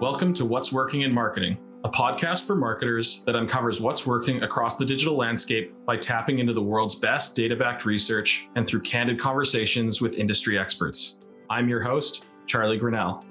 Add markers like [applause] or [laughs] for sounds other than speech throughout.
Welcome to What's Working in Marketing, a podcast for marketers that uncovers what's working across the digital landscape by tapping into the world's best data backed research and through candid conversations with industry experts. I'm your host, Charlie Grinnell.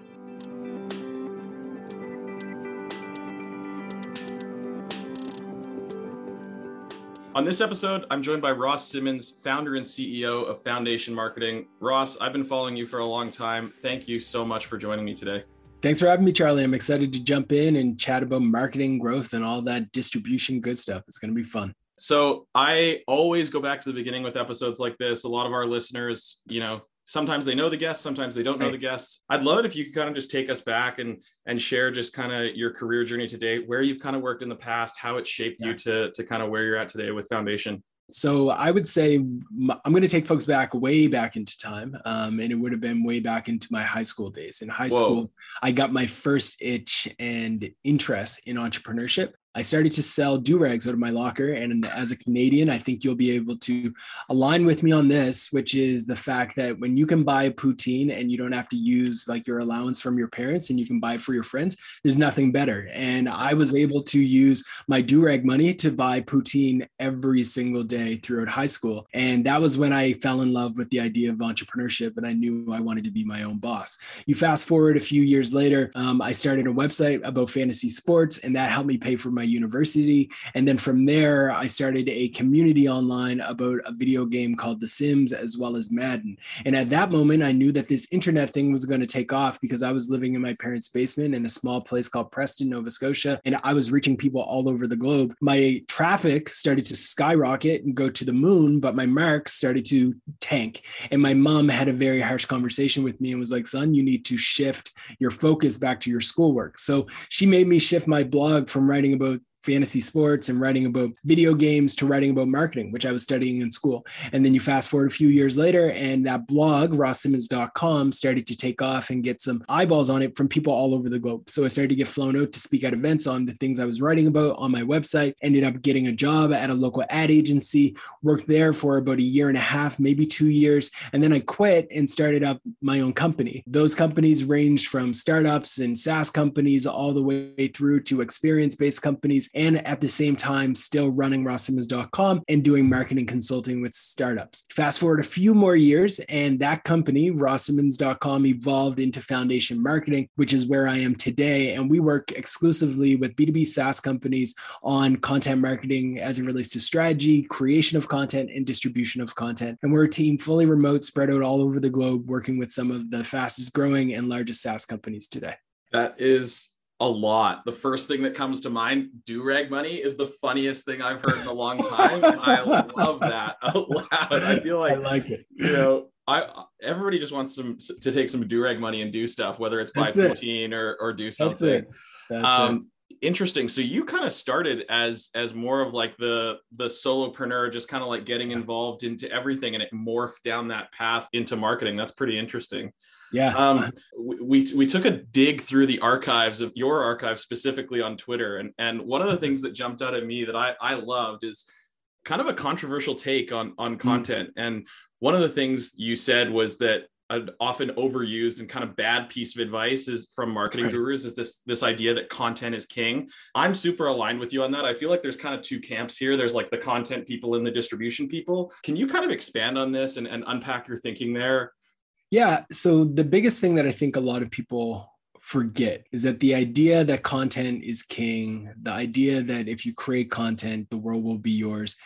On this episode, I'm joined by Ross Simmonds, founder and CEO of Foundation Marketing. Ross, I've been following you for a long time. Thank you so much for joining me today. Thanks for having me, Charlie. I'm excited to jump in and chat about marketing, growth, and all that distribution good stuff. It's going to be fun. So, I always go back to the beginning with episodes like this. A lot of our listeners, you know, sometimes they know the guests, sometimes they don't know the guests. I'd love it if you could kind of just take us back and and share just kind of your career journey today, where you've kind of worked in the past, how it shaped yeah. you to to kind of where you're at today with Foundation. So I would say I'm going to take folks back way back into time, um, and it would have been way back into my high school days. In high Whoa. school, I got my first itch and interest in entrepreneurship. I started to sell do rags out of my locker. And as a Canadian, I think you'll be able to align with me on this, which is the fact that when you can buy poutine and you don't have to use like your allowance from your parents and you can buy for your friends, there's nothing better. And I was able to use my do rag money to buy poutine every single day throughout high school. And that was when I fell in love with the idea of entrepreneurship and I knew I wanted to be my own boss. You fast forward a few years later, um, I started a website about fantasy sports and that helped me pay for my university. And then from there, I started a community online about a video game called The Sims as well as Madden. And at that moment, I knew that this internet thing was going to take off because I was living in my parents' basement in a small place called Preston, Nova Scotia, and I was reaching people all over the globe. My traffic started to skyrocket and go to the moon, but my marks started to tank. And my mom had a very harsh conversation with me and was like, son, you need to shift your focus back to your schoolwork. So she made me shift my blog from writing about fantasy sports and writing about video games to writing about marketing, which I was studying in school. And then you fast forward a few years later, and that blog, rosssimmonds.com, started to take off and get some eyeballs on it from people all over the globe. So I started to get flown out to speak at events on the things I was writing about on my website, ended up getting a job at a local ad agency, worked there for about a year and a half, maybe two years. And then I quit and started up my own company. Those companies ranged from startups and SaaS companies all the way through to experience based companies and at the same time still running rosssimmonds.com and doing marketing consulting with startups. Fast forward a few more years, and that company, rosssimmons.com, evolved into Foundation Marketing, which is where I am today. And we work exclusively with B2B SaaS companies on content marketing as it relates to strategy, creation of content, and distribution of content. And we're a team fully remote, spread out all over the globe, working with some of the fastest growing and largest SaaS companies today. That is a lot. The first thing that comes to mind, do rag money, is the funniest thing I've heard in a long time. I love that [laughs] out loud. I feel like I like it. You know, I everybody just wants some to take some do rag money and do stuff, whether it's buy protein or or do something. That's it. That's um, it interesting so you kind of started as as more of like the the solopreneur just kind of like getting involved into everything and it morphed down that path into marketing that's pretty interesting yeah. Um we we took a dig through the archives of your archive specifically on twitter. And and one of the things that jumped out at me that i i loved is kind of a controversial take on on mm-hmm. content. Mm-hmm. and one of the things you said was that an often overused and kind of bad piece of advice is from marketing right. gurus is this this idea that content is king. I'm super aligned with you on that. I feel like there's kind of two camps here. There's like the content people and the distribution people. Can you kind of expand on this and, and unpack your thinking there yeah so the biggest thing that i think a lot of people forget is that the idea that content is king the idea that if you create content the world will be yours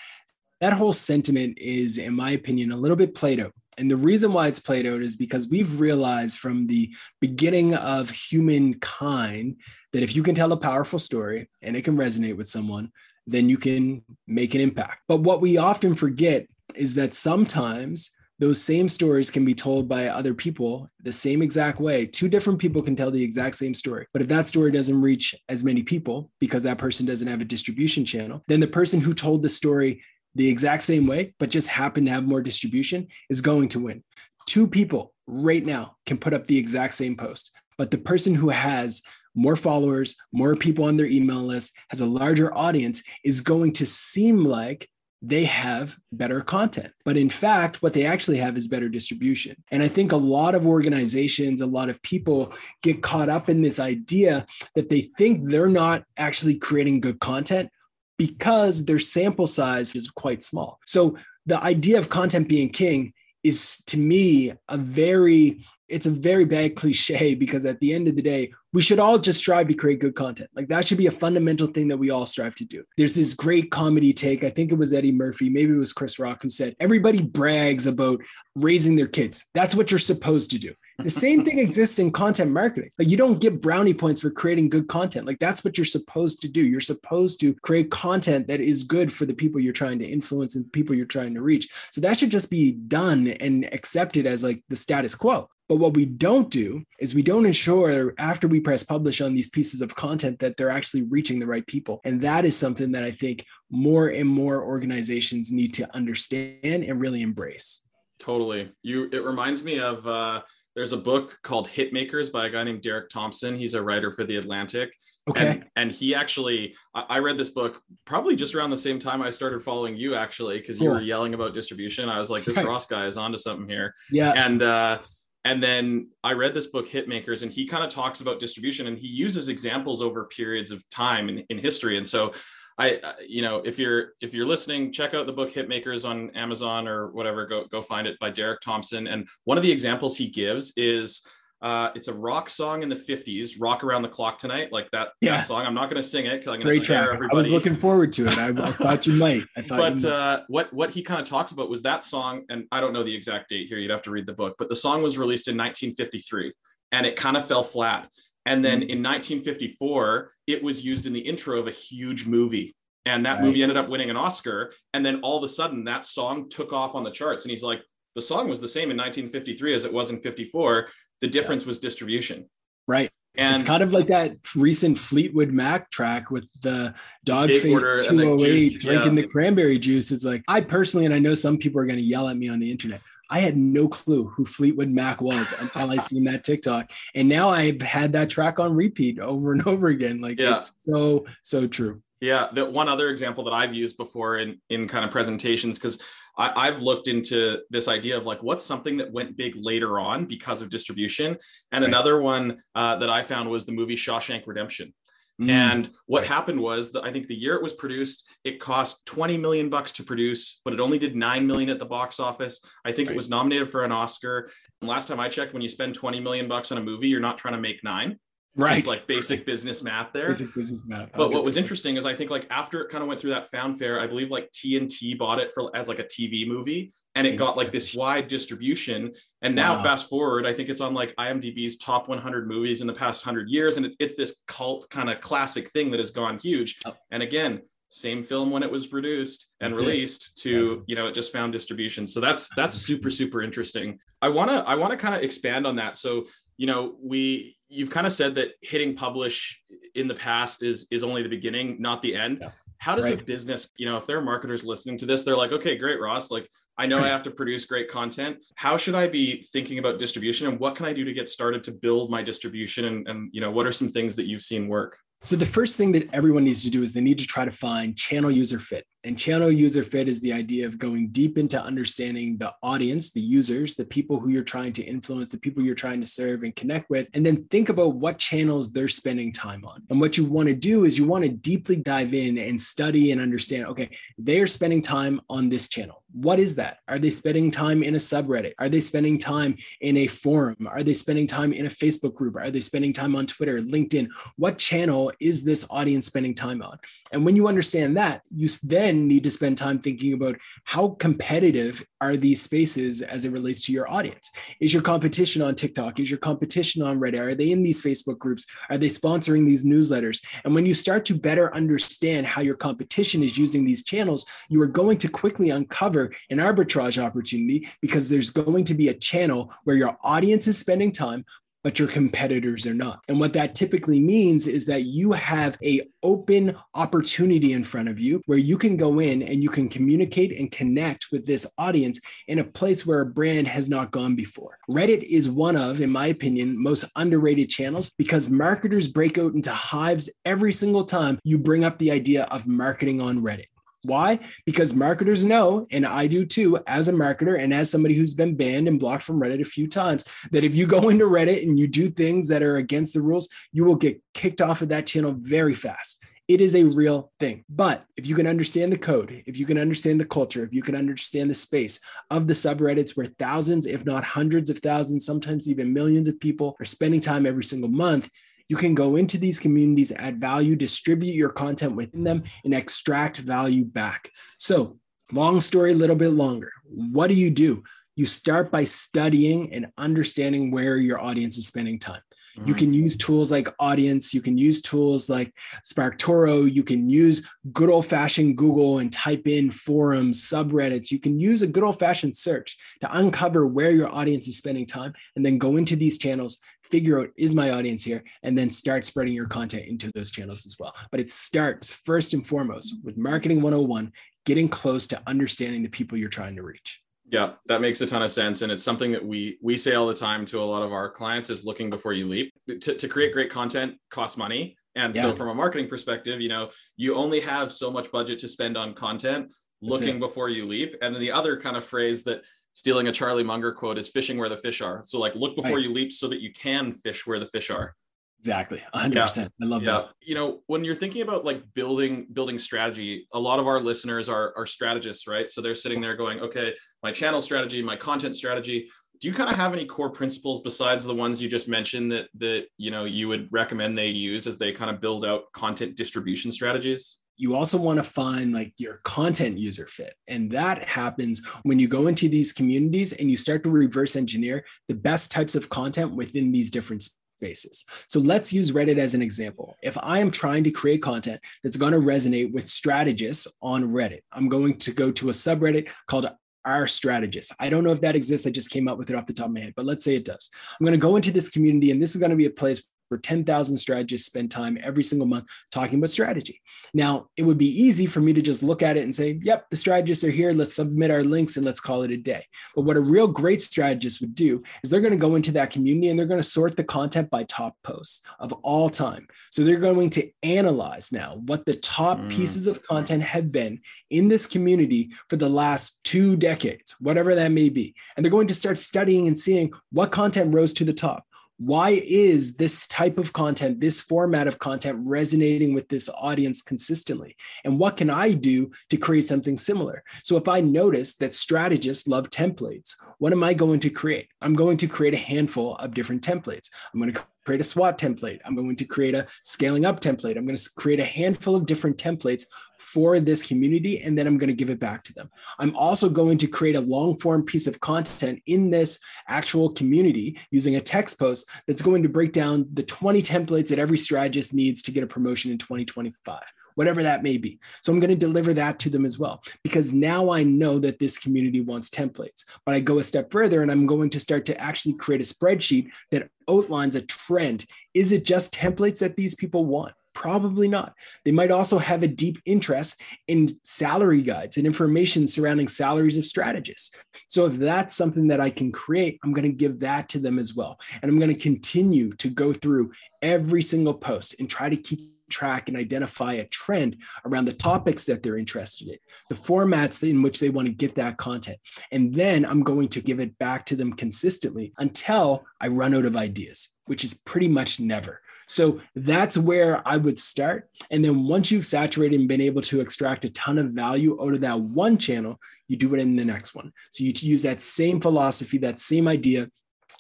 that whole sentiment is in my opinion a little bit played out and the reason why it's played out is because we've realized from the beginning of humankind that if you can tell a powerful story and it can resonate with someone, then you can make an impact. But what we often forget is that sometimes those same stories can be told by other people the same exact way. Two different people can tell the exact same story. But if that story doesn't reach as many people because that person doesn't have a distribution channel, then the person who told the story the exact same way, but just happen to have more distribution is going to win. Two people right now can put up the exact same post, but the person who has more followers, more people on their email list, has a larger audience, is going to seem like they have better content. But in fact, what they actually have is better distribution. And I think a lot of organizations, a lot of people get caught up in this idea that they think they're not actually creating good content because their sample size is quite small. So the idea of content being king is to me a very it's a very bad [laughs] cliche because at the end of the day, we should all just strive to create good content. Like that should be a fundamental thing that we all strive to do. There's this great comedy take. I think it was Eddie Murphy, maybe it was Chris Rock, who said, Everybody brags about raising their kids. That's what you're supposed to do. The same thing [laughs] exists in content marketing. Like you don't get brownie points for creating good content. Like that's what you're supposed to do. You're supposed to create content that is good for the people you're trying to influence and people you're trying to reach. So that should just be done and accepted as like the status quo. But what we don't do is we don't ensure after we press publish on these pieces of content that they're actually reaching the right people. And that is something that I think more and more organizations need to understand and really embrace. Totally. You it reminds me of uh there's a book called Hitmakers by a guy named Derek Thompson. He's a writer for The Atlantic. Okay. And, and he actually, I read this book probably just around the same time I started following you, actually, because cool. you were yelling about distribution. I was like, [laughs] this right. Ross guy is onto something here. Yeah. And uh, and then I read this book, Hitmakers, and he kind of talks about distribution and he uses examples over periods of time in, in history. And so I, you know, if you're if you're listening, check out the book Hitmakers on Amazon or whatever. Go go find it by Derek Thompson. And one of the examples he gives is uh, it's a rock song in the 50s, Rock Around the Clock Tonight, like that, yeah. that song. I'm not going to sing it because I'm going to scare everybody. I was looking forward to it. I, I [laughs] thought you might. I thought but might. Uh, what, what he kind of talks about was that song, and I don't know the exact date here, you'd have to read the book, but the song was released in 1953 and it kind of fell flat. And then mm-hmm. in 1954, it was used in the intro of a huge movie. And that right. movie ended up winning an Oscar. And then all of a sudden, that song took off on the charts. And he's like, the song was the same in 1953 as it was in 54 the difference yeah. was distribution. Right. And it's kind of like that recent Fleetwood Mac track with the Doggface208 drinking yeah. the cranberry juice. It's like, I personally, and I know some people are going to yell at me on the internet. I had no clue who Fleetwood Mac was until I [laughs] seen that TikTok. And now I've had that track on repeat over and over again. Like yeah. it's so, so true. Yeah. The one other example that I've used before in, in kind of presentations, because I, have looked into this idea of like what's something that went big later on because of distribution. And right. another one uh, that I found was the movie Shawshank Redemption. Mm, and what right. happened was that I think the year it was produced, it cost 20 million bucks to produce, but it only did 9 million at the box office. I think right. it was nominated for an Oscar. And last time I checked, when you spend 20 million bucks on a movie, you're not trying to make nine right. Just like basic business math there. Basic business math. But what was interesting is i think like after it kind of went through that fanfare i believe like tnt bought it for as like a tv movie and it got like this wide distribution. And now wow. fast forward i think it's on like imdb's top 100 movies in the past 100 years and it, it's this cult kind of classic thing that has gone huge. Oh. and again same film when it was produced and that's released it. to that's you know it just found distribution. So that's that's super super interesting. I want to i want to kind of expand on that. So you know we you've kind of said that hitting publish in the past is is only the beginning not the end yeah. how does right. a business you know if there are marketers listening to this they're like okay great ross like i know i [laughs] have to produce great content how should i be thinking about distribution and what can i do to get started to build my distribution and, and you know what are some things that you've seen work so the first thing that everyone needs to do is they need to try to find channel user fit. And channel user fit is the idea of going deep into understanding the audience, the users, the people who you're trying to influence, the people you're trying to serve and connect with, and then think about what channels they're spending time on. And what you want to do is you want to deeply dive in and study and understand okay, they are spending time on this channel. What is that? Are they spending time in a subreddit? Are they spending time in a forum? Are they spending time in a Facebook group? Are they spending time on Twitter, LinkedIn? What channel is this audience spending time on? And when you understand that, you then then need to spend time thinking about how competitive are these spaces as it relates to your audience. Is your competition on TikTok? Is your competition on Reddit? Are they in these Facebook groups? Are they sponsoring these newsletters? And when you start to better understand how your competition is using these channels, you are going to quickly uncover an arbitrage opportunity because there's going to be a channel where your audience is spending time, but your competitors are not. And what that typically means is that you have a open opportunity in front of you where you can go in and you can communicate and connect with this audience in a place where a brand has not gone before. Reddit is one of, in my opinion, most underrated channels because marketers break out into hives every single time you bring up the idea of marketing on Reddit. Why? Because marketers know, and I do too, as a marketer and as somebody who's been banned and blocked from Reddit a few times, that if you go [laughs] into Reddit and you do things that are against the rules, you will get kicked off of that channel very fast. It is a real thing. But if you can understand the code, if you can understand the culture, if you can understand the space of the subreddits where thousands, if not hundreds of thousands, sometimes even millions of people are spending time every single month, you can go into these communities, add value, distribute your content within them, and extract value back. So, long story, a little bit longer. What do you do? You start by studying and understanding where your audience is spending time. You can use tools like Audiense. You can use tools like SparkToro. You can use good old fashioned Google and type in forums, subreddits. You can use a good old fashioned search to uncover where your audience is spending time and then go into these channels, figure out is my audience here, and then start spreading your content into those channels as well. But it starts first and foremost with Marketing 101, getting close to understanding the people you're trying to reach. Yeah, that makes a ton of sense, and it's something that we we say all the time to a lot of our clients is looking before you leap. To, to create great content costs money, and yeah. so from a marketing perspective, you know, you only have so much budget to spend on content. Looking before you leap, and then the other kind of phrase that stealing a Charlie Munger quote is fishing where the fish are. So like look before right. you leap so that you can fish where the fish are. Exactly. 100%. Yeah. I love yeah. that. You know, when you're thinking about like building building strategy, a lot of our listeners are are strategists, right? So they're sitting there going, "Okay, my channel strategy, my content strategy, do you kind of have any core principles besides the ones you just mentioned that that, you know, you would recommend they use as they kind of build out content distribution strategies?" you also want to find like your content user fit. And that happens when you go into these communities and you start to reverse engineer the best types of content within these different spaces. So let's use Reddit as an example. If I am trying to create content that's going to resonate with strategists on Reddit, I'm going to go to a subreddit called our strategists. I don't know if that exists. I just came up with it off the top of my head, but let's say it does. I'm going to go into this community, and this is going to be a place for 10,000 strategists spend time every single month talking about strategy. Now, it would be easy for me to just look at it and say, yep, the strategists are here. Let's submit our links and let's call it a day. But what a real great strategist would do is they're going to go into that community and they're going to sort the content by top posts of all time. So they're going to analyze now what the top mm. pieces of content have been in this community for the last two decades, whatever that may be. And they're going to start studying and seeing what content rose to the top why is this type of content, this format of content resonating with this audience consistently? And what can I do to create something similar? So if I notice that strategists love templates, what am I going to create? I'm going to create a handful of different templates. I'm going to create a SWOT template. I'm going to create a scaling up template. I'm going to create a handful of different templates for this community, and then I'm going to give it back to them. I'm also going to create a long form piece of content in this actual community using a text post that's going to break down the 20 templates that every strategist needs to get a promotion in 2025 whatever that may be. So I'm going to deliver that to them as well, because now I know that this community wants templates. But I go a step further and I'm going to start to actually create a spreadsheet that outlines a trend. Is it just templates that these people want? Probably not. They might also have a deep interest in salary guides and information surrounding salaries of strategists. So, if that's something that I can create, I'm going to give that to them as well. And I'm going to continue to go through every single post and try to keep track and identify a trend around the topics that they're interested in, the formats in which they want to get that content. And then I'm going to give it back to them consistently until I run out of ideas, which is pretty much never. So that's where I would start. And then once you've saturated and been able to extract a ton of value out of that one channel, you do it in the next one. So you use that same philosophy, that same idea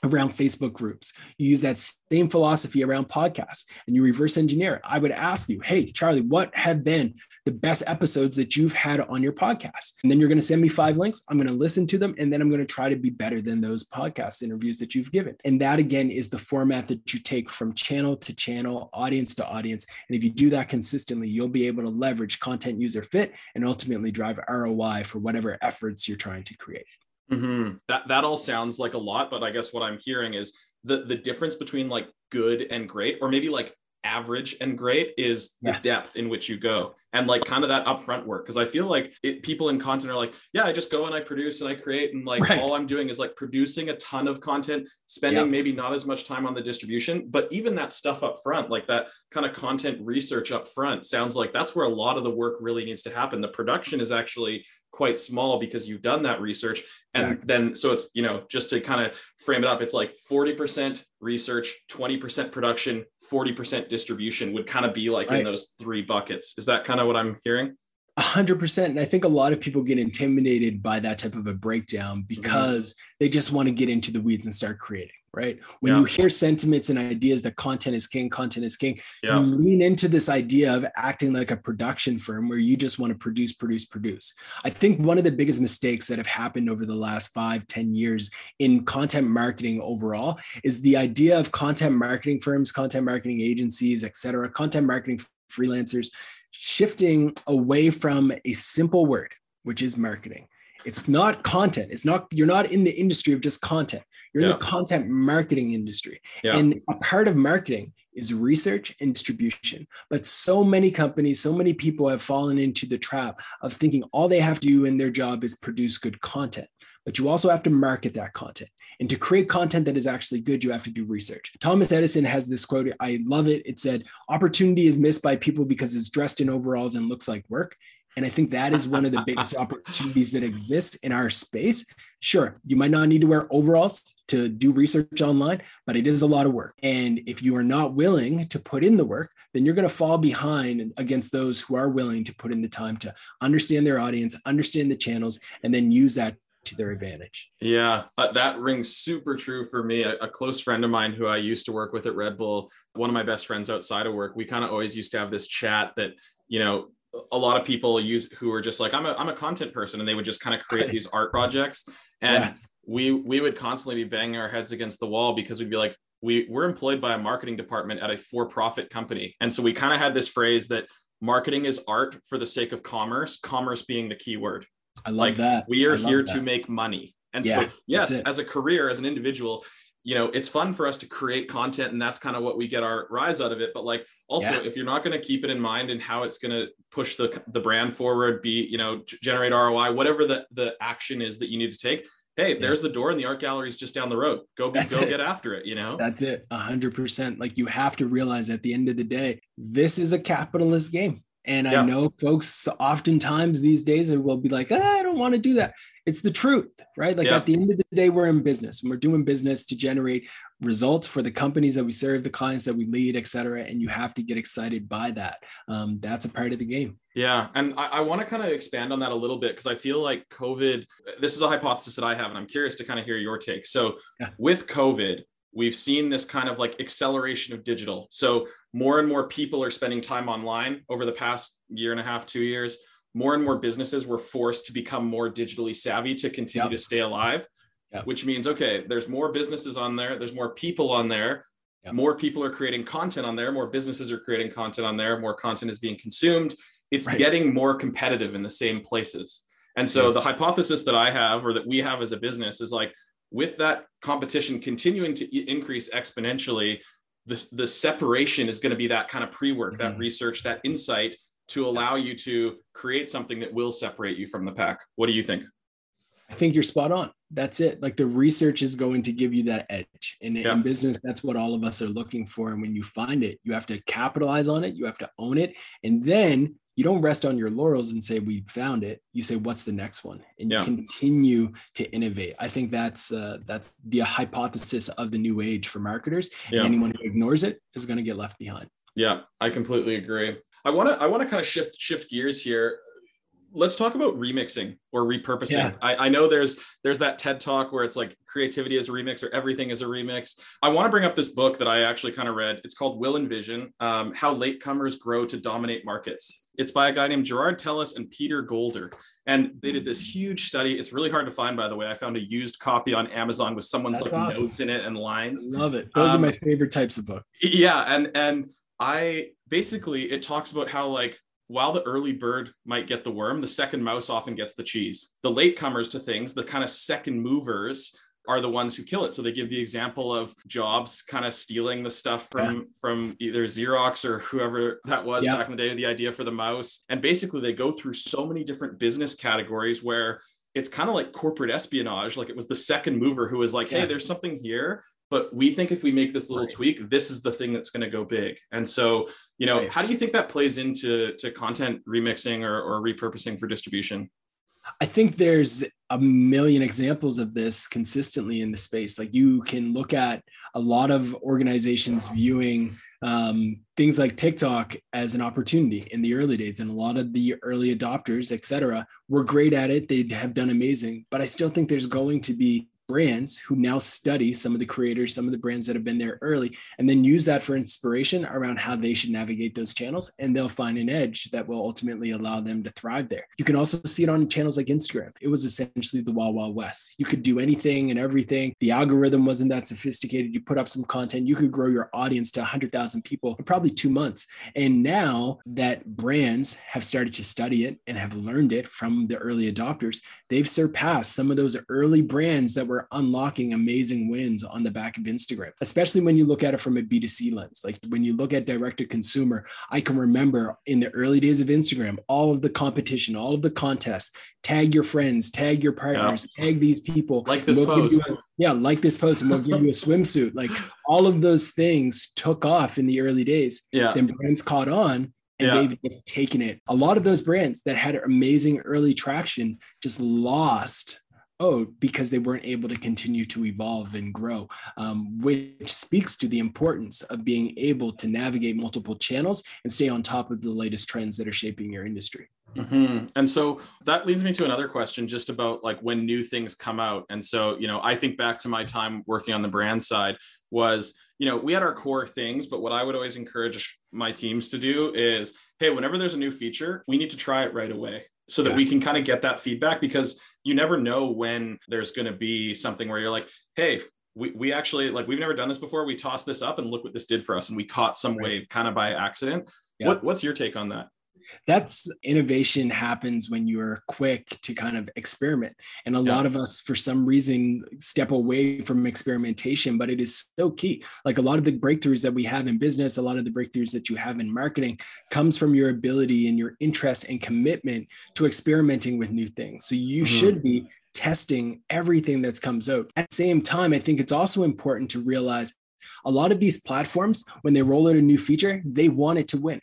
around Facebook groups. You use that same philosophy around podcasts and you reverse engineer. I would ask you, hey, Charlie, what have been the best episodes that you've had on your podcast? And then you're going to send me five links. I'm going to listen to them and then I'm going to try to be better than those podcast interviews that you've given. And that again is the format that you take from channel to channel, audience to audience. And if you do that consistently, you'll be able to leverage content user fit and ultimately drive ROI for whatever efforts you're trying to create. Mm-hmm. That that all sounds like a lot, but I guess what I'm hearing is the the difference between like good and great, or maybe like average and great is the yeah. depth in which you go and like kind of that upfront work because i feel like it, people in content are like yeah i just go and i produce and i create and like right. all i'm doing is like producing a ton of content spending maybe not as much time on the distribution but even that stuff up front like that kind of content research up front sounds like that's where a lot of the work really needs to happen the production is actually quite small because you've done that research and exactly. then so it's you know just to kind of frame it up it's like 40% research 20% production 40% distribution would kind of be like right. in those three buckets. Is that kind of what I'm hearing? A hundred percent. And I think a lot of people get intimidated by that type of a breakdown mm-hmm. because mm-hmm. they just want to get into the weeds and start creating, right? When yeah. you hear sentiments and ideas that content is king, content is king, yeah. you lean into this idea of acting like a production firm where you just want to produce, produce, produce. I think one of the biggest mistakes that have happened over the last five, ten years in content marketing overall is the idea of content marketing firms, content marketing agencies, et cetera, content marketing freelancers shifting away from a simple word, which is marketing. It's not content. It's not, you're not in the industry of just content. You're yeah. in the content marketing industry. Yeah. And a part of marketing is research and distribution. But so many companies, so many people have fallen into the trap of thinking all they have to do in their job is produce good content but you also have to market that content. And to create content that is actually good, you have to do research. Thomas Edison has this quote. I love it. It said, Opportunity is missed by people because it's dressed in overalls and looks like work. And I think that is one of the biggest [laughs] opportunities that exists in our space. Sure, you might not need to wear overalls to do research online, but it is a lot of work. And if you are not willing to put in the work, then you're going to fall behind against those who are willing to put in the time to understand their audience, understand the channels, and then use that to their advantage. Yeah, uh, that rings super true for me. A, a, close friend of mine who I used to work with at Red Bull, one of my best friends outside of work, we kind of always used to have this chat that, you know, a lot of people use who are just like, I'm a, I'm a content person and they would just kind of create [laughs] these art projects. And yeah. we, we would constantly be banging our heads against the wall because we'd be like, we we're employed by a marketing department at a for-profit company. And so we kind of had this phrase that marketing is art for the sake of commerce, commerce being the key word. I love like, that. We are here that. to make money. And yeah, so, yes, as a career, as an individual, you know, it's fun for us to create content and that's kind of what we get our rise out of it. But like also, yeah. if you're not going to keep it in mind and how it's going to push the, the brand forward, be, you know, generate ROI, whatever the, the action is that you need to take, hey, yeah. there's the door and the art gallery is just down the road. Go be, go it. get after it, you know? That's it. A hundred percent. Like you have to realize at the end of the day, this is a capitalist game. And yeah. I know folks oftentimes these days will be like, ah, I don't want to do that. It's the truth, right? Like yeah. at the end of the day, we're in business and we're doing business to generate results for the companies that we serve, the clients that we lead, et cetera. And you have to get excited by that. Um, that's a part of the game. Yeah. And I, I want to kind of expand on that a little bit because I feel like COVID, this is a hypothesis that I have, and I'm curious to kind of hear your take. So yeah. with COVID, we've seen this kind of like acceleration of digital. So more and more people are spending time online over the past year and a half, two years. More and more businesses were forced to become more digitally savvy to continue yep. to stay alive, yep. which means, okay, there's more businesses on there, there's more people on there. Yep. More people are creating content on there, more businesses are creating content on there, more content is being consumed. It's right. getting more competitive in the same places. And so yes. the hypothesis that I have or that we have as a business is like with that competition continuing to increase exponentially, the, the separation is going to be that kind of pre-work, mm-hmm. that research, that insight to allow you to create something that will separate you from the pack. What do you think? I think you're spot on. That's it. Like the research is going to give you that edge. And yeah. in business, that's what all of us are looking for. And when you find it, you have to capitalize on it, you have to own it. And then you don't rest on your laurels and say we found it. You say what's the next one? And yeah. you continue to innovate. I think that's uh, that's the hypothesis of the new age for marketers. Yeah. and anyone who ignores it is going to get left behind. Yeah i completely agree. I want to i want to kind of shift shift gears here let's talk about remixing or repurposing. Yeah. I, I, know there's there's that TED talk where it's like creativity is a remix or everything is a remix. I want to bring up this book that I actually kind of read. It's called Will and Vision: um, How Latecomers Grow to Dominate Markets. It's by a guy named Gerard Tellis and Peter Golder, and they did this huge study. It's really hard to find, by the way. I found a used copy on Amazon with someone's That's like awesome. notes in it and lines. love it. Those um, are my favorite types of books. Yeah, and and I basically it talks about how like while the early bird might get the worm, the second mouse often gets the cheese. The latecomers to things, the kind of second movers, are the ones who kill it. So they give the example of Jobs kind of stealing the stuff from yeah. from either Xerox or whoever that was yeah. back in the day, the idea for the mouse. And basically they go through so many different business categories where it's kind of like corporate espionage. Like it was the second mover who was like, hey, yeah. there's something here, but we think if we make this little right. tweak, this is the thing that's going to go big. And so, you know, right. how do you think that plays into to content remixing or, or repurposing for distribution? I think there's a million examples of this consistently in the space. Like you can look at a lot of organizations viewing um, things like TikTok as an opportunity in the early days, and a lot of the early adopters, et cetera, were great at it. They have done amazing, but I still think there's going to be brands who now study some of the creators, some of the brands that have been there early, and then use that for inspiration around how they should navigate those channels. And they'll find an edge that will ultimately allow them to thrive there. You can also see it on channels like Instagram. It was essentially the Wild Wild West. You could do anything and everything. The algorithm wasn't that sophisticated. You put up some content, you could grow your audience to 100,000 people in probably two months. And now that brands have started to study it and have learned it from the early adopters, they've surpassed some of those early brands that were are unlocking amazing wins on the back of Instagram, especially when you look at it from a B2C lens. Like when you look at direct to consumer, I can remember in the early days of Instagram, all of the competition, all of the contests, tag your friends, tag your partners, yeah. tag these people. Like this we'll post. A, yeah, like this post, and we'll give you a swimsuit. Like all of those things took off in the early days. Yeah. Then brands caught on and yeah. they've just taken it. A lot of those brands that had amazing early traction just lost oh, because they weren't able to continue to evolve and grow, um, which speaks to the importance of being able to navigate multiple channels and stay on top of the latest trends that are shaping your industry. Mm-hmm. And so that leads me to another question just about like when new things come out. And so, you know, I think back to my time working on the brand side was, you know, we had our core things, but what I would always encourage my teams to do is, hey, whenever there's a new feature, we need to try it right away so that yeah. we can kind of get that feedback because you never know when there's going to be something where you're like, hey, we, we actually like we've never done this before. We tossed this up and look what this did for us, and we caught some right. wave kind of by accident. Yeah. What, what's your take on that? That's innovation happens when you're quick to kind of experiment. And a yeah. lot of us for some reason step away from experimentation but it is so key. Like a lot of the breakthroughs that we have in business a lot of the breakthroughs that you have in marketing comes from your ability and your interest and commitment to experimenting with new things. So you mm-hmm. should be testing everything that comes out. At the same time i think it's also important to realize a lot of these platforms when they roll out a new feature they want it to win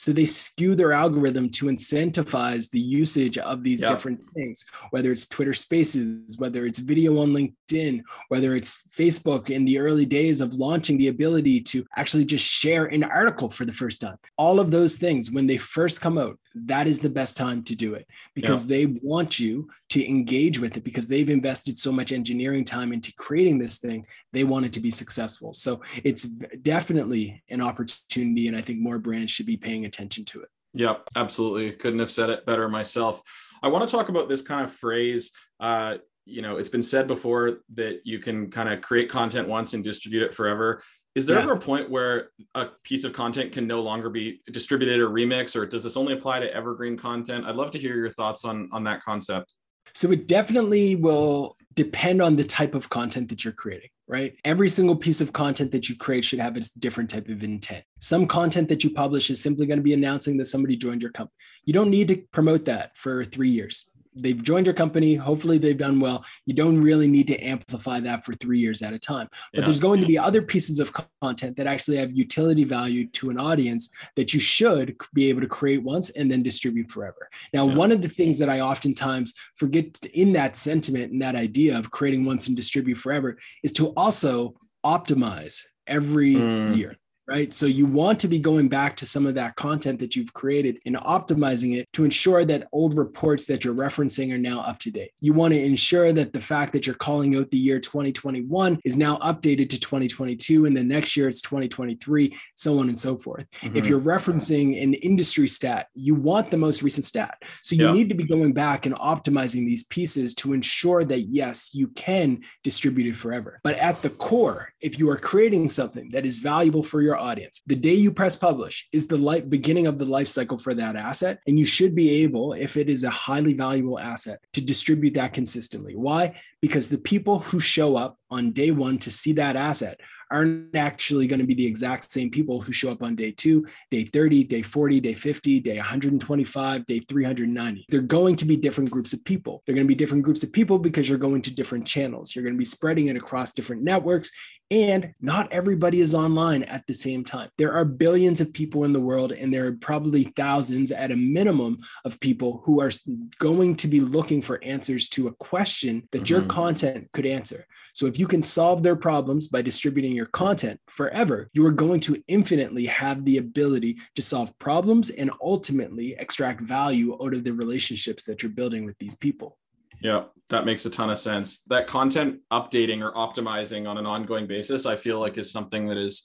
so they skew their algorithm to incentivize the usage of these different things, whether it's Twitter Spaces, whether it's video on LinkedIn, whether it's Facebook in the early days of launching the ability to actually just share an article for the first time. All of those things, when they first come out, that is the best time to do it because yeah. they want you to engage with it because they've invested so much engineering time into creating this thing. They want it to be successful. So it's definitely an opportunity. And I think more brands should be paying attention to it. Yep, absolutely. Couldn't have said it better myself. I want to talk about this kind of phrase. Uh, you know, it's been said before that you can kind of create content once and distribute it forever. Is there yeah. ever a point where a piece of content can no longer be distributed or remixed, or does this only apply to evergreen content? I'd love to hear your thoughts on on that concept. So it definitely will depend on the type of content that you're creating, right? Every single piece of content that you create should have a different type of intent. Some content that you publish is simply going to be announcing that somebody joined your company. You don't need to promote that for three years they've joined your company. Hopefully they've done well. You don't really need to amplify that for three years at a time. But yeah. there's going to be other pieces of content that actually have utility value to an audience that you should be able to create once and then distribute forever. Now, yeah. one of the things that I oftentimes forget in that sentiment and that idea of creating once and distribute forever is to also optimize every mm. year right? So you want to be going back to some of that content that you've created and optimizing it to ensure that old reports that you're referencing are now up to date. You want to ensure that the fact that you're calling out the year 2021 is now updated to 2022 and the next year it's 2023, so on and so forth. Mm-hmm. If you're referencing an industry stat, you want the most recent stat. So you yeah. need to be going back and optimizing these pieces to ensure that yes, you can distribute it forever. But at the core, if you are creating something that is valuable for your audience. The day you press publish is the light beginning of the life cycle for that asset. And you should be able, if it is a highly valuable asset, to distribute that consistently. Why? Because the people who show up on day one to see that asset aren't actually going to be the exact same people who show up on day two, day 30, day 40, day 50, day 125, day 390. They're going to be different groups of people. They're going to be different groups of people because you're going to different channels. You're going to be spreading it across different networks. And not everybody is online at the same time. There are billions of people in the world, and there are probably thousands at a minimum of people who are going to be looking for answers to a question that mm-hmm. your content could answer. So if you can solve their problems by distributing your content forever, you are going to infinitely have the ability to solve problems and ultimately extract value out of the relationships that you're building with these people. Yeah, that makes a ton of sense. That content updating or optimizing on an ongoing basis, I feel like is something that is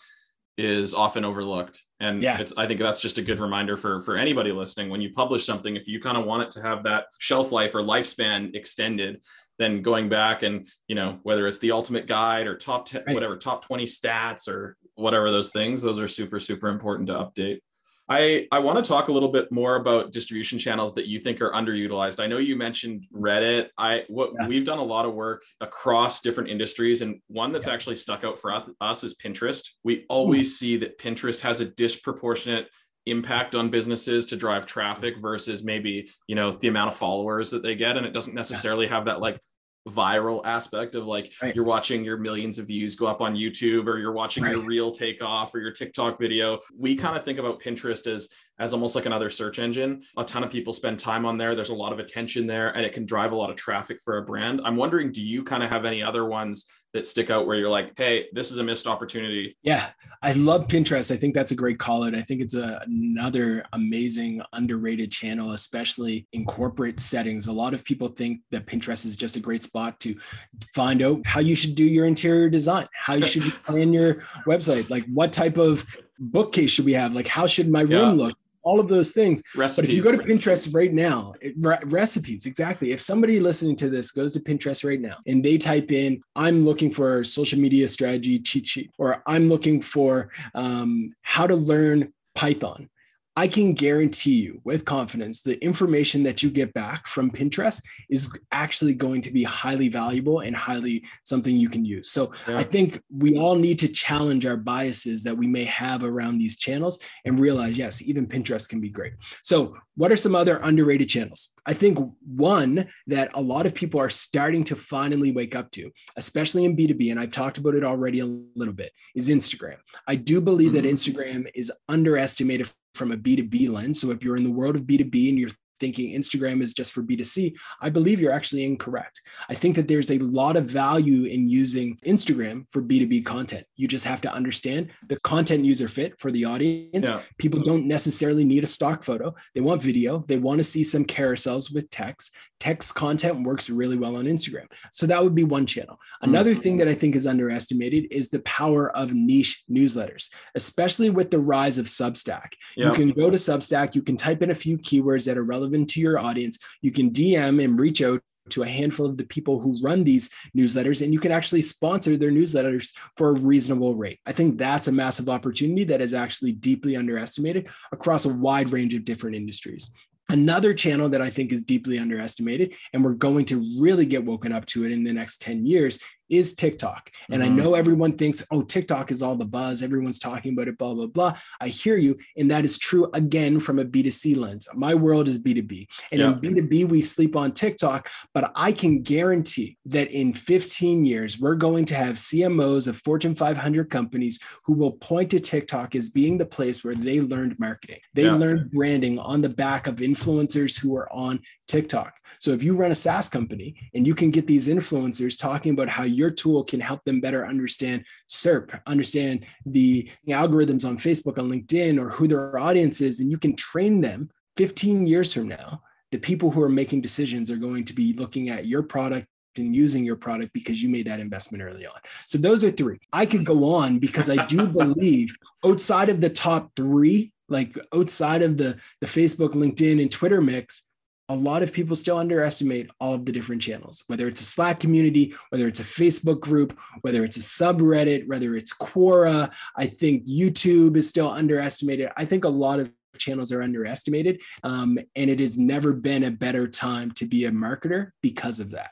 is often overlooked. And yeah. it's I think that's just a good reminder for for anybody listening. When you publish something, if you kind of want it to have that shelf life or lifespan extended, then going back and you know whether it's the ultimate guide or top 10 right. whatever top 20 stats or whatever those things, those are super super important to update. I, I want to talk a little bit more about distribution channels that you think are underutilized. I know you mentioned Reddit. I what yeah. we've done a lot of work across different industries, and one that's yeah. actually stuck out for us is Pinterest. We always mm. see that Pinterest has a disproportionate impact on businesses to drive traffic versus maybe you know the amount of followers that they get and it doesn't necessarily have that like viral aspect of like right. you're watching your millions of views go up on YouTube or you're watching right. your reel take off or your TikTok video. We kind of think about Pinterest as as almost like another search engine. A ton of people spend time on there. There's a lot of attention there and it can drive a lot of traffic for a brand. I'm wondering do you kind of have any other ones that stick out where you're like, hey, this is a missed opportunity? Yeah, I love Pinterest. I think that's a great call out. I think it's a, another amazing, underrated channel, especially in corporate settings. A lot of people think that Pinterest is just a great spot to find out how you should do your interior design, how you should [laughs] plan your website, like what type of bookcase should we have, like how should my room yeah. look all of those things. Recipes. But if you go to Pinterest right now, it, re- recipes, exactly. If somebody listening to this goes to Pinterest right now and they type in, I'm looking for social media strategy cheat sheet, or I'm looking for um, how to learn Python, I can guarantee you with confidence the information that you get back from Pinterest is actually going to be highly valuable and highly something you can use. So yeah. I think we all need to challenge our biases that we may have around these channels and realize, yes, even Pinterest can be great. So, what are some other underrated channels? I think one that a lot of people are starting to finally wake up to, especially in B2B, and I've talked about it already a little bit, is Instagram. I do believe mm-hmm. that Instagram is underestimated from a B2B lens. So if you're in the world of B2B and you're thinking Instagram is just for B2C, I believe you're actually incorrect. I think that there's a lot of value in using Instagram for B2B content. You just have to understand the content user fit for the audience. Yeah. People don't necessarily need a stock photo, they want video, they want to see some carousels with text. Text content works really well on Instagram. So that would be one channel. Another mm-hmm. thing that I think is underestimated is the power of niche newsletters, especially with the rise of Substack. Yeah. You can go to Substack, you can type in a few keywords that are relevant to your audience, you can DM and reach out to a handful of the people who run these newsletters and you can actually sponsor their newsletters for a reasonable rate. I think that's a massive opportunity that is actually deeply underestimated across a wide range of different industries. Another channel that I think is deeply underestimated, and we're going to really get woken up to it in the next 10 years, is TikTok. And mm-hmm. I know everyone thinks, oh, TikTok is all the buzz. Everyone's talking about it, blah, blah, blah. I hear you. And that is true again from a B2C lens. My world is B2B. And in B2B, we sleep on TikTok, but I can guarantee that in 15 years, we're going to have CMOs of Fortune 500 companies who will point to TikTok as being the place where they learned marketing. They yeah. learned branding on the back of influencers who are on TikTok. So if you run a SaaS company and you can get these influencers talking about how your tool can help them better understand SERP, understand the algorithms on Facebook, on LinkedIn, or who their audience is, and you can train them 15 years from now. The people who are making decisions are going to be looking at your product and using your product because you made that investment early on. So those are three. I could go on because I do [laughs] believe outside of the top three, like outside of the, the Facebook, LinkedIn, and Twitter mix, a lot of people still underestimate all of the different channels, whether it's a Slack community, whether it's a Facebook group, whether it's a subreddit, whether it's Quora. I think YouTube is still underestimated. I think a lot of channels are underestimated. Um, and it has never been a better time to be a marketer because of that.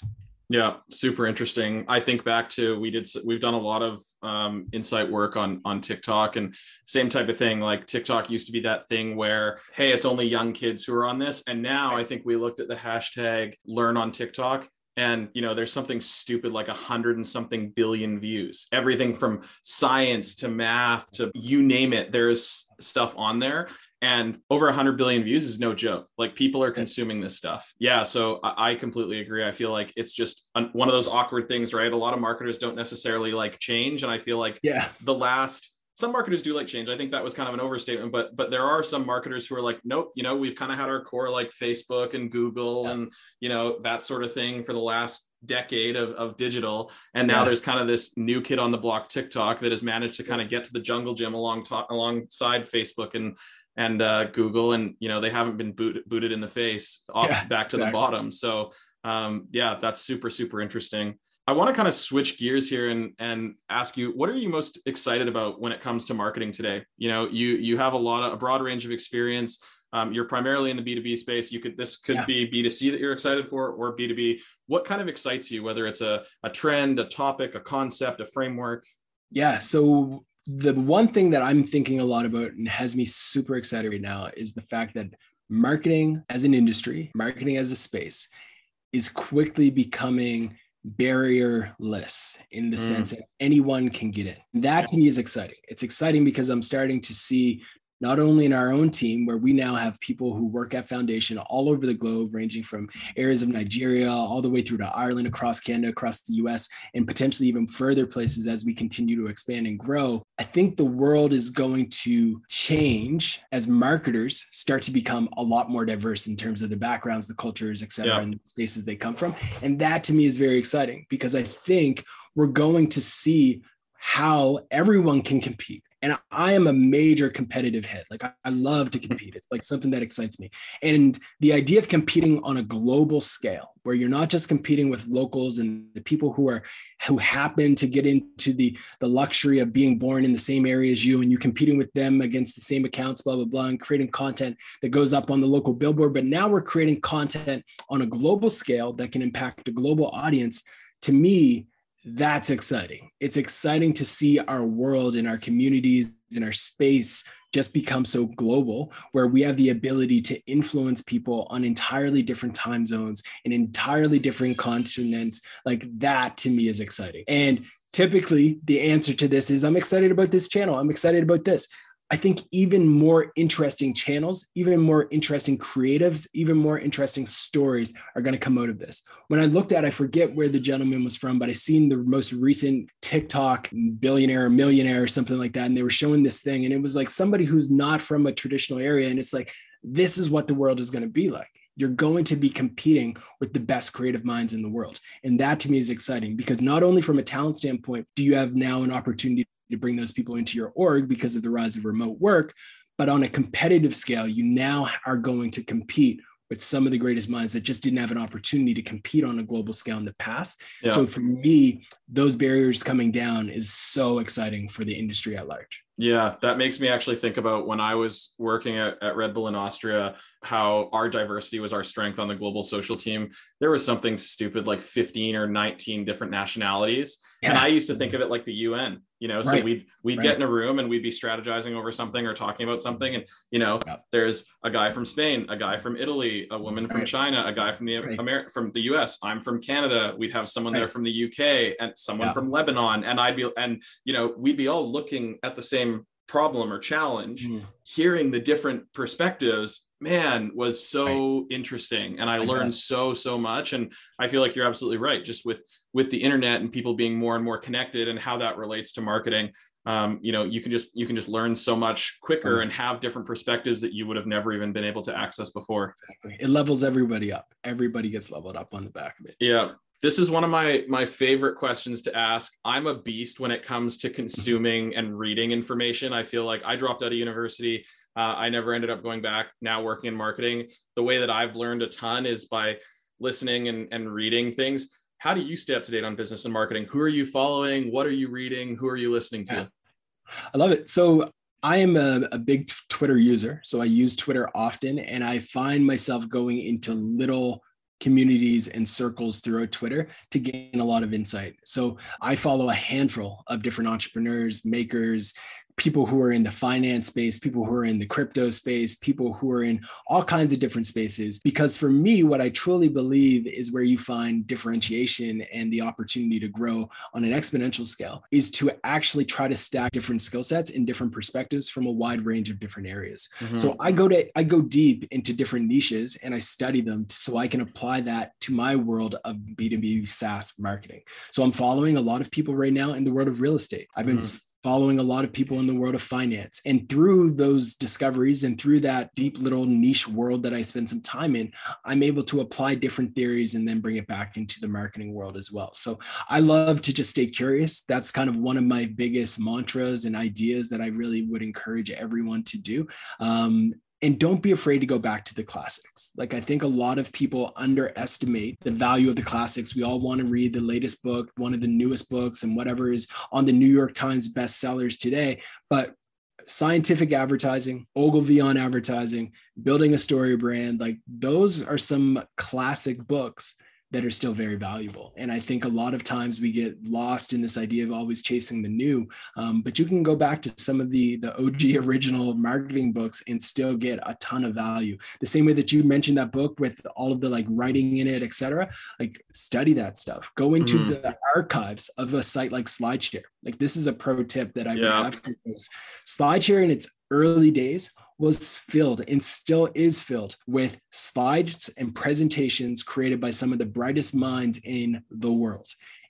Yeah, super interesting. I think back to we did we've done a lot of um, insight work on on TikTok and same type of thing. Like TikTok used to be that thing where hey, it's only young kids who are on this, and now I think we looked at the hashtag learn on TikTok and you know there's something stupid like a hundred and something billion views everything from science to math to you name it there's stuff on there and over 100 billion views is no joke. Like people are consuming this stuff. Yeah so i, completely agree. I feel like it's just one of those awkward things right? A lot of marketers don't necessarily like change and i feel like yeah. the last some marketers do like change. I think that was kind of an overstatement but but there are some marketers who are like nope you know we've kind of had our core like facebook and google yeah. and you know that sort of thing for the last decade of, of digital and now yeah. there's kind of this new kid on the block tiktok that has managed to kind of get to the jungle gym along to- alongside facebook and and uh, Google, and you know they haven't been boot, booted in the face off yeah, back to exactly. the bottom. So um, yeah, that's super super interesting. I want to kind of switch gears here and and ask you, what are you most excited about when it comes to marketing today? You know, you you have a lot of a broad range of experience. Um, you're primarily in the B2B space. You could this could yeah. be B2C that you're excited for, or B2B. What kind of excites you? Whether it's a a trend, a topic, a concept, a framework. Yeah. So the one thing that I'm thinking a lot about and has me super excited right now is the fact that marketing as an industry, marketing as a space, is quickly becoming barrierless in the mm. sense that anyone can get in. That to me is exciting. It's exciting because I'm starting to see not only in our own team, where we now have people who work at Foundation all over the globe, ranging from areas of Nigeria all the way through to Ireland, across Canada, across the US, and potentially even further places as we continue to expand and grow. I think the world is going to change as marketers start to become a lot more diverse in terms of the backgrounds, the cultures, et cetera, yeah. and the spaces they come from. And that to me is very exciting because I think we're going to see how everyone can compete and I am a major competitive head. Like I, I, love to compete. It's like something that excites me. And the idea of competing on a global scale, where you're not just competing with locals and the people who are who happen to get into the the luxury of being born in the same area as you, and you competing with them against the same accounts, blah blah blah, and creating content that goes up on the local billboard. But now we're creating content on a global scale that can impact a global audience. To me, that's exciting. It's exciting to see our world and our communities and our space just become so global, where we have the ability to influence people on entirely different time zones and entirely different continents. Like that to me is exciting. And typically, the answer to this is I'm excited about this channel. I'm excited about this. I think even more interesting channels, even more interesting creatives, even more interesting stories are going to come out of this. When I looked at, I forget where the gentleman was from, but I seen the most recent TikTok billionaire or millionaire or something like that. And they were showing this thing, and it was like somebody who's not from a traditional area. And it's like, this is what the world is going to be like. You're going to be competing with the best creative minds in the world. And that to me is exciting because not only from a talent standpoint, do you have now an opportunity to bring those people into your org because of the rise of remote work. But on a competitive scale, you now are going to compete with some of the greatest minds that just didn't have an opportunity to compete on a global scale in the past. Yeah. So for me, those barriers coming down is so exciting for the industry at large. Yeah, that makes me actually think about when I was working at, at Red Bull in Austria, how our diversity was our strength on the global social team. There was something stupid like 15 or 19 different nationalities. Yeah. And I used to think of it like the UN, you know, so we'd we'd right. get in a room and we'd be strategizing over something or talking about something. And, you know, yeah. there's a guy from Spain, a guy from Italy, a woman from right. China, a guy from the Amer- from the US. I'm from Canada. We'd have someone there from the UK and someone yeah. from Lebanon. And I'd be and you know, we'd be all looking at the same problem or challenge, mm. hearing the different perspectives, man, was so right. interesting. And I, I learned so, so much. And I feel like you're absolutely right. Just with with the internet and people being more and more connected and how that relates to marketing. Um, you know, you can just you can just learn so much quicker and have different perspectives that you would have never even been able to access before. Exactly. It levels everybody up. Everybody gets leveled up on the back of it. Yeah. This is one of my my favorite questions to ask. I'm a beast when it comes to consuming and reading information. I feel like I dropped out of university. Uh, I never ended up going back. Now working in marketing, the way that I've learned a ton is by listening and, and reading things. How do you stay up to date on business and marketing? Who are you following? What are you reading? Who are you listening to? I love it. So I am a, a, big Twitter user. So I use Twitter often and I find myself going into little communities and circles throughout Twitter to gain a lot of insight. So I follow a handful of different entrepreneurs, makers, people who are in the finance space, people who are in the crypto space, people who are in all kinds of different spaces. Because for me, what I truly believe is where you find differentiation and the opportunity to grow on an exponential scale is to actually try to stack different skill sets and different perspectives from a wide range of different areas. Mm-hmm. So I go to I go deep into different niches and I study them so I can apply that to my world of B2B SaaS marketing. So I'm following a lot of people right now in the world of real estate. I've been mm-hmm following a lot of people in the world of finance. And through those discoveries and through that deep little niche world that I spend some time in, I'm able to apply different theories and then bring it back into the marketing world as well. So I love to just stay curious. That's kind of one of my biggest mantras and ideas that I really would encourage everyone to do. Um, and don't be afraid to go back to the classics. Like I think a lot of people underestimate the value of the classics. We all want to read the latest book, one of the newest books, and whatever is on the New York Times bestsellers today. But scientific advertising, Ogilvy on advertising, building a story brand, like those are some classic books that are still very valuable. And I think a lot of times we get lost in this idea of always chasing the new. Um, but you can go back to some of the the OG [laughs] original marketing books and still get a ton of value. The same way that you mentioned that book with all of the like writing in it, etc. Like study that stuff. Go into mm. the archives of a site like SlideShare. Like this is a pro tip that I would yeah. have for folks. SlideShare in its early days was filled and still is filled with slides and presentations created by some of the brightest minds in the world.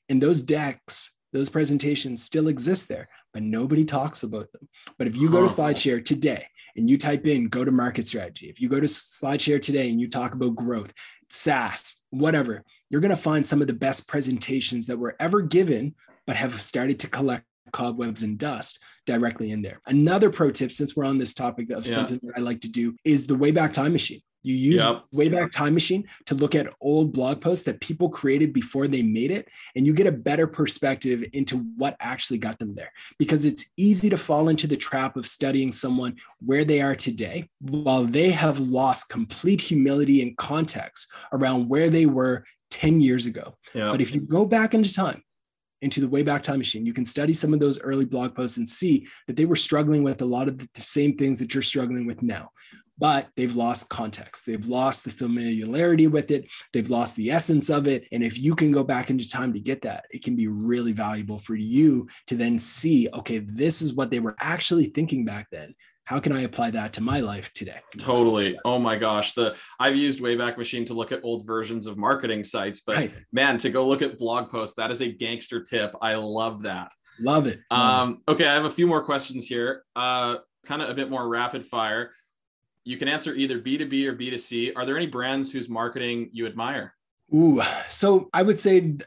And those decks, those presentations still exist there, but nobody talks about them. But if you go to SlideShare today and you type in go to market strategy, if you go to SlideShare today and you talk about growth, SaaS, whatever, you're going to find some of the best presentations that were ever given, but have started to collect cobwebs and dust directly in there. Another pro tip, since we're on this topic of yeah. something that I like to do, is the Wayback Time Machine. You use yep. Wayback Time Machine to look at old blog posts that people created before they made it, and you get a better perspective into what actually got them there. Because it's easy to fall into the trap of studying someone where they are today while they have lost complete humility and context around where they were 10 years ago. Yep. But if you go back into time into the Wayback Time Machine, you can study some of those early blog posts and see that they were struggling with a lot of the same things that you're struggling with now. But they've lost context. They've lost the familiarity with it. They've lost the essence of it. And if you can go back into time to get that, it can be really valuable for you to then see, okay, this is what they were actually thinking back then how can I apply that to my life today? Totally. Oh my gosh. The I've used Wayback Machine to look at old versions of marketing sites, but right. man, to go look at blog posts, that is a gangster tip. I love that. Love it. Um, okay, I have a few more questions here. Uh, kind of a bit more rapid fire. You can answer either B2B or B2C. Are there any brands whose marketing you admire? Ooh, so I would say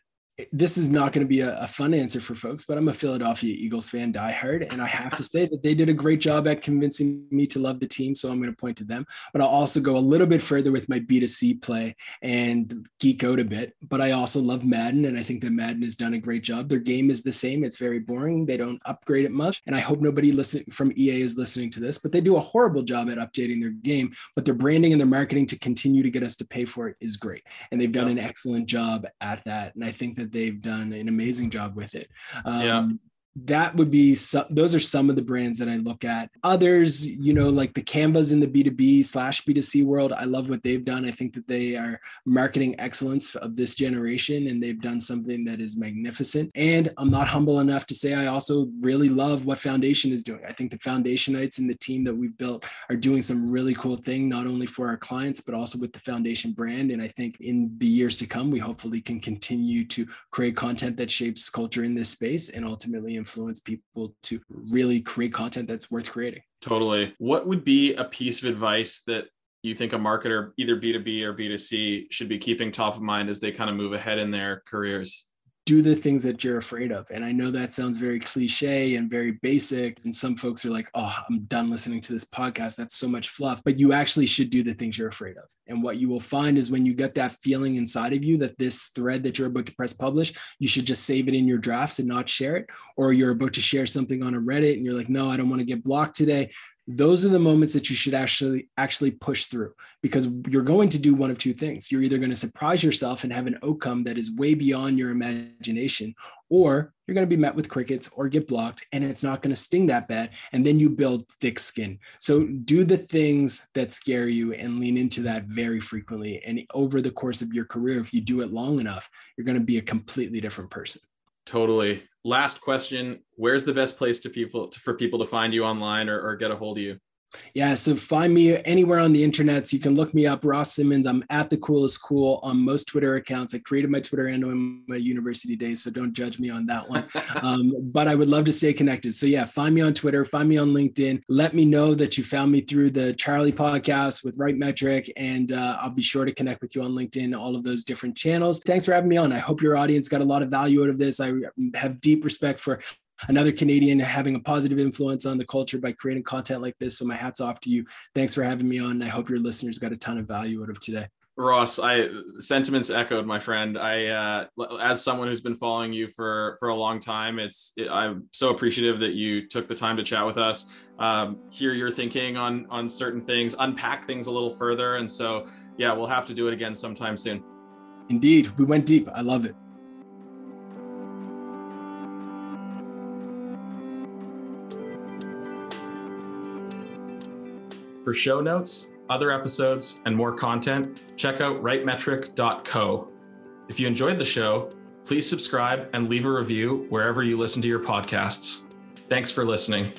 this is not going to be a, a, fun answer for folks, but I'm a Philadelphia Eagles fan, diehard, and I have to say that they did a great job at convincing me to love the team. So I'm going to point to them. But I'll also go a little bit further with my B2C play and geek out a bit. But I also love Madden, and I think that Madden has done a great job. Their game is the same; it's very boring. They don't upgrade it much, and I hope nobody listening from EA is listening to this. But they do a horrible job at updating their game. But their branding and their marketing to continue to get us to pay for it is great, and they've done an excellent job at that. And I think that that they've done an amazing job with it. Um, yeah that would be some, those are some of the brands that I look at. Others, you know, like the Canvas in the B2B slash B2C world, I love what they've done. I think that they are marketing excellence of this generation and they've done something that is magnificent. And I'm not humble enough to say I also really love what Foundation is doing. I think the Foundationites and the team that we've built are doing some really cool thing, not only for our clients, but also with the Foundation brand. And I think in the years to come, we hopefully can continue to create content that shapes culture in this space and ultimately influence people to really create content that's worth creating. Totally. What would be a piece of advice that you think a marketer, either B2B or B2C, should be keeping top of mind as they kind of move ahead in their careers? Do the things that you're afraid of. And I know that sounds very cliche and very basic. And some folks are like, oh, I'm done listening to this podcast. That's so much fluff. But you actually should do the things you're afraid of. And what you will find is when you get that feeling inside of you that this thread that you're about to press publish, you should just save it in your drafts and not share it. Or you're about to share something on a Reddit and you're like, no, I don't want to get blocked today those are the moments that you should actually actually push through because you're going to do one of two things. You're either going to surprise yourself and have an outcome that is way beyond your imagination or you're going to be met with crickets or get blocked and it's not going to sting that bad and then you build thick skin. So do the things that scare you and lean into that very frequently. And over the course of your career if you do it long enough you're going to be a completely different person. Totally last question where's the best place to people to, for people to find you online or, or get a hold of you yeah, so find me anywhere on the internet. So you can look me up, Ross Simmonds. I'm at the coolest cool on most Twitter accounts. I created my Twitter handle in my university days, so don't judge me on that one. [laughs] um, but I would love to stay connected. So yeah, find me on Twitter, find me on LinkedIn. Let me know that you found me through the Charlie podcast with Right Metric, and uh, I'll be sure to connect with you on LinkedIn, all of those different channels. Thanks for having me on. I hope your audience got a lot of value out of this. I have deep respect for another Canadian having a positive influence on the culture by creating content like this. So my hats off to you. Thanks for having me on. I hope your listeners got a ton of value out of today. Ross, I sentiments echoed, my friend. I, uh, as someone who's been following you for for a long time, it's it, I'm so appreciative that you took the time to chat with us, um, hear your thinking on on certain things, unpack things a little further, and so yeah, we'll have to do it again sometime soon. Indeed, we went deep. I love it. For show notes, other episodes, and more content, check out rightmetric.co. If you enjoyed the show, please subscribe and leave a review wherever you listen to your podcasts. Thanks for listening.